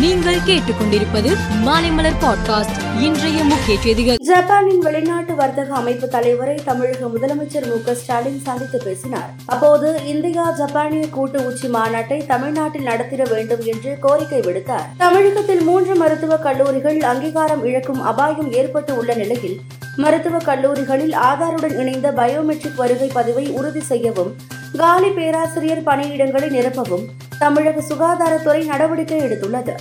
நீங்கள் கேட்டுக்கொண்டிருப்பது மாலைமலர் பாட்காஸ்ட். இன்றைய முக்கிய செய்திகள். ஜப்பானின் வெளிநாட்டு வர்த்தக அமைப்பு தலைவரை தமிழக முதலமைச்சர் மு ஸ்டாலின் சந்தித்து பேசினார். அப்போது இந்தியா ஜப்பானிய கூட்டு உச்சி மாநாட்டை தமிழ்நாட்டில் நடத்திட வேண்டும் என்று கோரிக்கை விடுத்தார். தமிழகத்தில் மூன்று மருத்துவக் கல்லூரிகள் அங்கீகாரம் இழக்கும் அபாயம் ஏற்பட்டு உள்ள நிலையில் மருத்துவக் கல்லூரிகளில் ஆதாருடன் இணைந்த பயோமெட்ரிக் வருகை பதிவை உறுதி செய்யவும் காலி பேராசிரியர் பணியிடங்களை நிரப்பவும் தமிழக சுகாதாரத்துறை நடவடிக்கை எடுத்துள்ளது.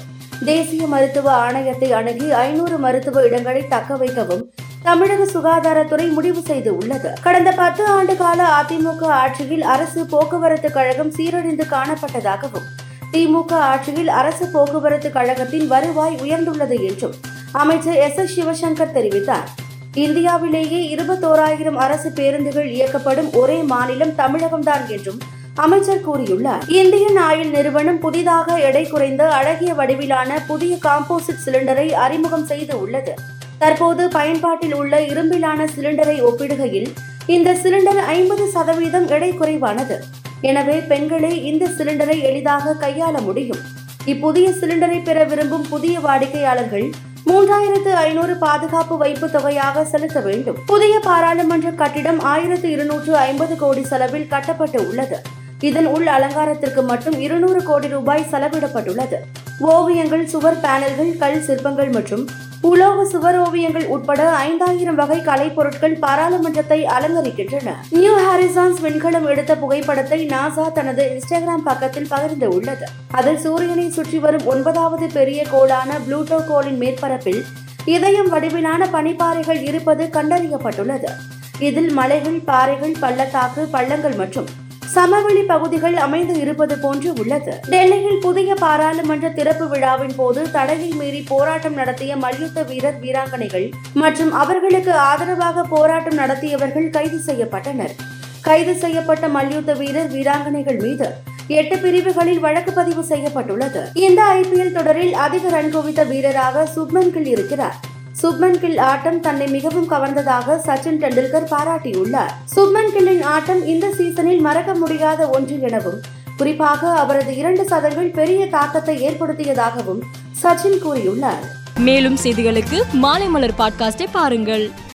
தேசிய மருத்துவ ஆணையத்தை அணுகி ஐநூறு மருத்துவ இடங்களை தக்க வைக்கவும் தமிழக சுகாதாரத்துறை முடிவு செய்து உள்ளது கடந்த பத்து ஆண்டு கால அதிமுக ஆட்சியில் அரசு போக்குவரத்து கழகம் சீரழிந்து காணப்பட்டதாகவும் திமுக ஆட்சியில் அரசு போக்குவரத்து கழகத்தின் வருவாய் உயர்ந்துள்ளது என்றும் அமைச்சர் எஸ். எஸ். சிவசங்கர் தெரிவித்தார். இந்தியாவிலேயே இருபத்தோராயிரம் அரசு பேருந்துகள் இயக்கப்படும் ஒரே மாநிலம் தமிழகம்தான் என்றும் அமைச்சர் கூறியுள்ளார். இந்தியன் ஆயில் நிறுவனம் புதிதாக எடை குறைந்த அழகிய வடிவிலான புதிய காம்போசிட் சிலிண்டரை அறிமுகம் செய்து உள்ளது. தற்போது பயன்பாட்டில் உள்ள இரும்பிலான சிலிண்டரை ஒப்பிடுகையில் இந்த சிலிண்டர் ஐம்பது சதவீதம் எடை குறைவானது. எனவே பெண்களே இந்த சிலிண்டரை எளிதாக கையாள முடியும். இப்புதிய சிலிண்டரை பெற விரும்பும் புதிய வாடிக்கையாளர்கள் மூன்றாயிரத்து ஐநூறு பாதுகாப்பு வைப்பு தொகையாக செலுத்த வேண்டும். புதிய பாராளுமன்ற கட்டிடம் ஆயிரத்து இருநூற்று ஐம்பது கோடி செலவில் கட்டப்பட்டு உள்ளது. இதன் உள் அலங்காரத்திற்கு மட்டும் இருநூறு கோடி ரூபாய் செலவிடப்பட்டுள்ளது. ஓவியங்கள் சுவர் பேனல்கள் கல் சிற்பங்கள் மற்றும் உலோக சுவர் ஓவியங்கள் உட்பட ஐந்தாயிரம் வகை கலைப்பொருட்கள் பாராளுமன்றத்தை அலங்கரிக்கின்றன. நியூ ஹாரிசான்ஸ் விண்கலம் எடுத்த புகைப்படத்தை நாசா தனது இன்ஸ்டாகிராம் பக்கத்தில் பகிர்ந்து உள்ளது. அதில் சூரியனை சுற்றி வரும் ஒன்பதாவது பெரிய கோளான புளூட்டோ கோளின் மேற்பரப்பில் இதயம் வடிவிலான பனிப்பாறைகள் இருப்பது கண்டறியப்பட்டுள்ளது. இதில் மலைகள் பாறைகள் பள்ளத்தாக்கு பள்ளங்கள் மற்றும் சமவெளி பகுதிகள் அமைந்து இருப்பது போன்று உள்ளது. டெல்லியில் புதிய பாராளுமன்ற திறப்பு விழாவின் போது தடையை மீறி போராட்டம் நடத்திய மல்யுத்த வீரர் வீராங்கனைகள் மற்றும் அவர்களுக்கு ஆதரவாக போராட்டம் நடத்தியவர்கள் கைது செய்யப்பட்டனர். கைது செய்யப்பட்ட மல்யுத்த வீரர் வீராங்கனைகள் மீது எட்டு பிரிவுகளில் வழக்கு பதிவு செய்யப்பட்டுள்ளது. இந்த ஐபிஎல் தொடரில் அதிக ரன் குவித்த வீரராக சுப்மன் கில் இருக்கிறார். சுப்மன் கில் ஆட்டம் தன்னை மிகவும் கவர்ந்ததாக சச்சின் டெண்டுல்கர் பாராட்டியுள்ளார். சுப்மன் கில்லின் ஆட்டம் இந்த சீசனில் மறக்க முடியாத ஒன்று எனவும் குறிப்பாக அவரது இரண்டு சதங்கள் பெரிய தாக்கத்தை ஏற்படுத்தியதாகவும் சச்சின் கூறியுள்ளார். மேலும் செய்திகளுக்கு மாலைமலர் பாட்காஸ்டை பாருங்கள்.